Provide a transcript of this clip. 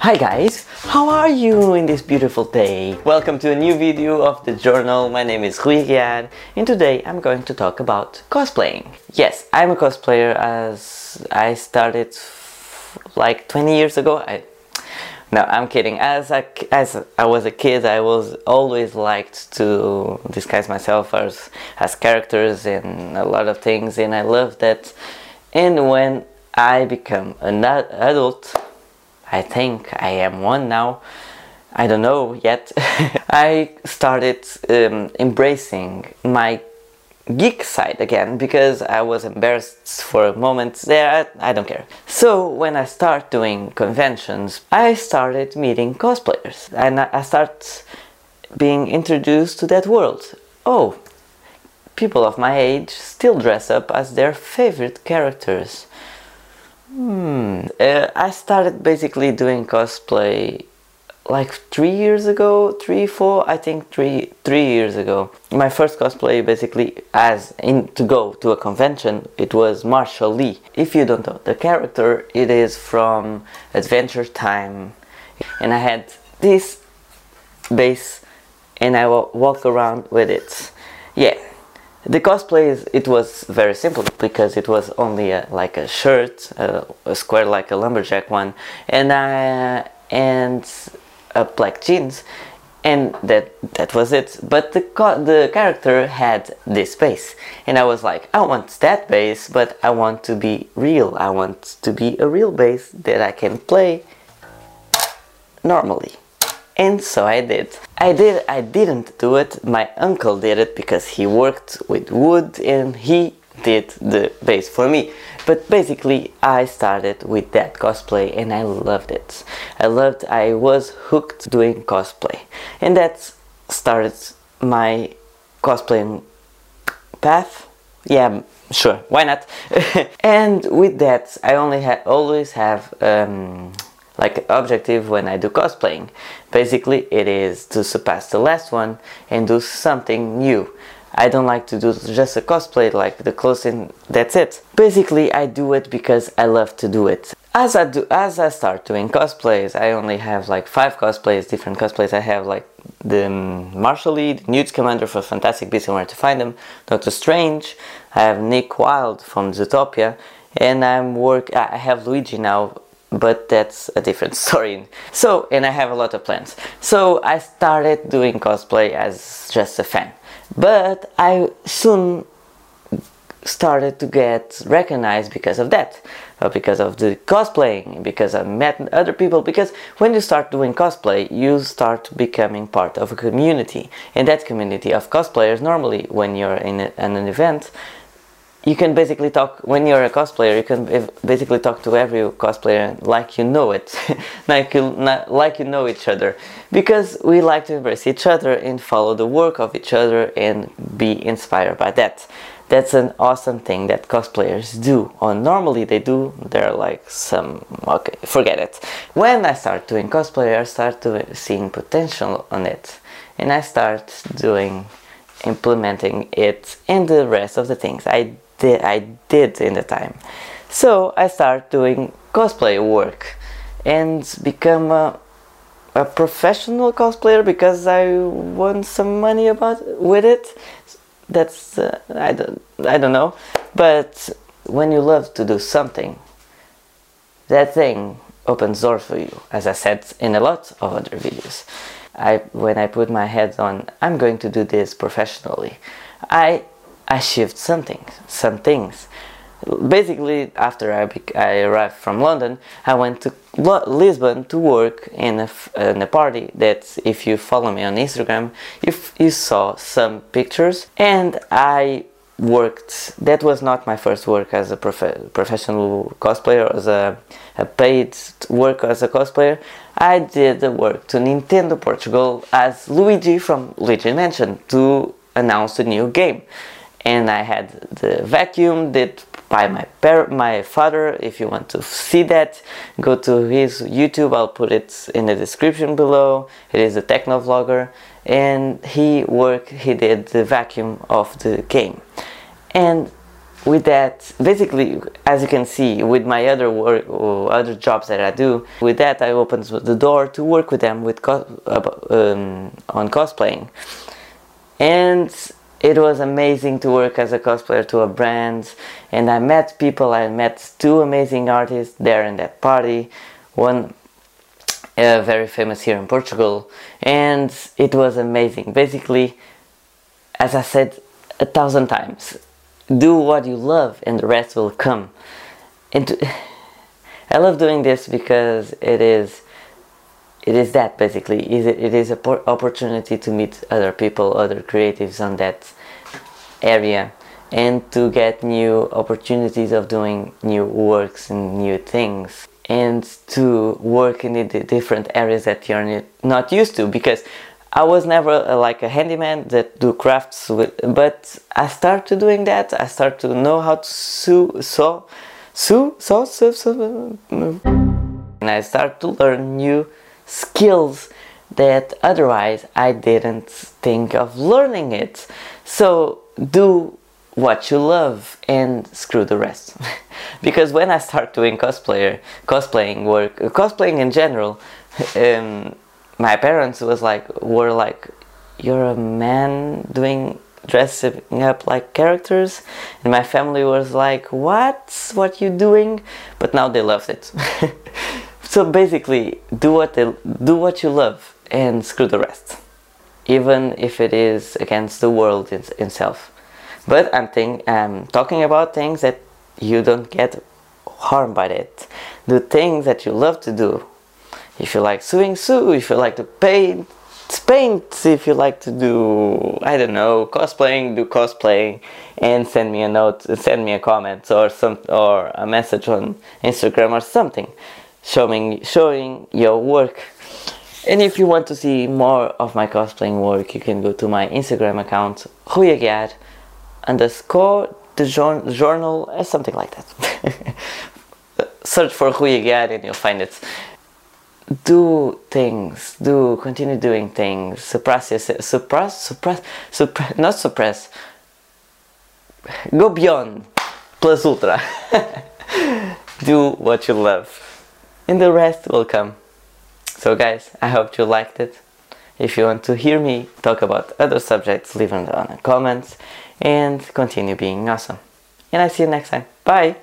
Hi guys, how are you in this beautiful day? Welcome to a new video of the journal. My name is Rui Riad and today I'm going to talk about cosplaying. Yes, I'm a cosplayer as I started like 20 years ago. I, no, I'm kidding. As I, as I was a kid, I was always liked to disguise myself as, as characters in a lot of things and I love that. And when I become an adult, I think I am one now. I don't know yet. I started um, embracing my geek side again because I was embarrassed for a moment there. I, I don't care. So when I start doing conventions, I started meeting cosplayers and I, I start being introduced to that world. Oh, people of my age still dress up as their favorite characters. Hmm. Uh, I started basically doing cosplay like three years ago, three, four, I think three, three years ago. My first cosplay basically as in to go to a convention, it was Marshall Lee. If you don't know the character, it is from Adventure Time. And I had this bass and I will walk around with it. Yeah, the cosplay is, it was very simple because it was only a, like a shirt, a, a, square like a lumberjack one, and I, and a black jeans, and that that was it. But the the character had this bass, and I was like, I want that bass, but I want to be real. I want to be a real bass that I can play normally and so I did. I did I didn't do it. My uncle did it because he worked with wood and he did the bass for me. But basically I started with that cosplay and I loved it. I loved I was hooked doing cosplay. And that started my cosplaying path. Yeah, sure, why not? and with that I only ha always have um, like objective when I do cosplaying. Basically, it is to surpass the last one and do something new. I don't like to do just a cosplay like the closing, that's it. Basically, I do it because I love to do it. As I do, as I start doing cosplays, I only have like five cosplays, different cosplays. I have like the um, Lee, Newt Scamander for Fantastic Beasts and Where to Find Them, Doctor Strange. I have Nick Wilde from Zootopia, and I'm work. I have Luigi now but that's a different story. So, and I have a lot of plans. So I started doing cosplay as just a fan, but I soon started to get recognized because of that, uh, because of the cosplaying, because I met other people. Because when you start doing cosplay, you start becoming part of a community, and that community of cosplayers. Normally, when you're in, an event, you can basically talk when you're a cosplayer you can basically talk to every cosplayer like you know it like you like you know each other. Because we like to embrace each other and follow the work of each other and be inspired by that. That's an awesome thing that cosplayers do or normally they do. They're like some okay forget it. When i start doing cosplay i start to seeing potential on it. And i start doing implementing it in the rest of the things i did I did in the time. So I start doing cosplay work and become a, a professional cosplayer because I won some money about with it. That's uh, I don't I don't know, but when you love to do something, that thing opens doors for you. As I said in a lot of other videos, I when I put my head on, I'm going to do this professionally. I achieved something, some things. Basically, after I, I arrived from London, I went to Lisbon to work in a, in a party that, if you follow me on Instagram, if you saw some pictures, and I worked. That was not my first work as a prof- professional cosplayer, as a, a paid work as a cosplayer. I did the work to Nintendo Portugal as Luigi from Luigi Mansion to announce a new game and I had the vacuum did by my my father. If you want to see that, go to his YouTube. I'll put it in the description below. It is a techno vlogger, and he worked. He did the vacuum of the game, and with that basically as you can see with my other work or other jobs that i do with that i opened the door to work with them with um, on cosplaying and it was amazing to work as a cosplayer to a brand and i met people i met two amazing artists there in that party one uh, very famous here in portugal and it was amazing. Basically as i said a thousand times do what you love and the rest will come. And i love doing this because it is it is that basically it is an opportunity to meet other people other creatives on that area and to get new opportunities of doing new works and new things and to work in the different areas that you're not used to because I was never uh, like a handyman that do crafts with, but I started doing that. I start to know how to sew, sew, sew, sew, sew, sew, and I start to learn new skills that otherwise I didn't think of learning it. So do what you love and screw the rest. because when I start doing cosplayer, cosplaying work, cosplaying in general, um, my parents was like were like you're a man doing dressing up like characters and my family was like what what you doing but now they loved it so basically do what do what you love and screw the rest even if it is against the world itself but i'm think talking about things that you don't get harmed by it do things that you love to do if you like sewing, sew. If you like to paint, paint. If you like to do, I don't know, cosplaying, do cosplaying. And send me a note, send me a comment or some or a message on Instagram or something, showing showing your work. And if you want to see more of my cosplaying work, you can go to my Instagram account, Rui underscore the journal, or something like that. Search for Rui and you'll find it do things, do continue doing things, suppress yourself, suppress, suppress, suppress, not suppress, go beyond, plus ultra. do what you love, and the rest will come. So, guys, I hope you liked it. If you want to hear me talk about other subjects, leave them down in the comments and continue being awesome. And I see you next time. Bye!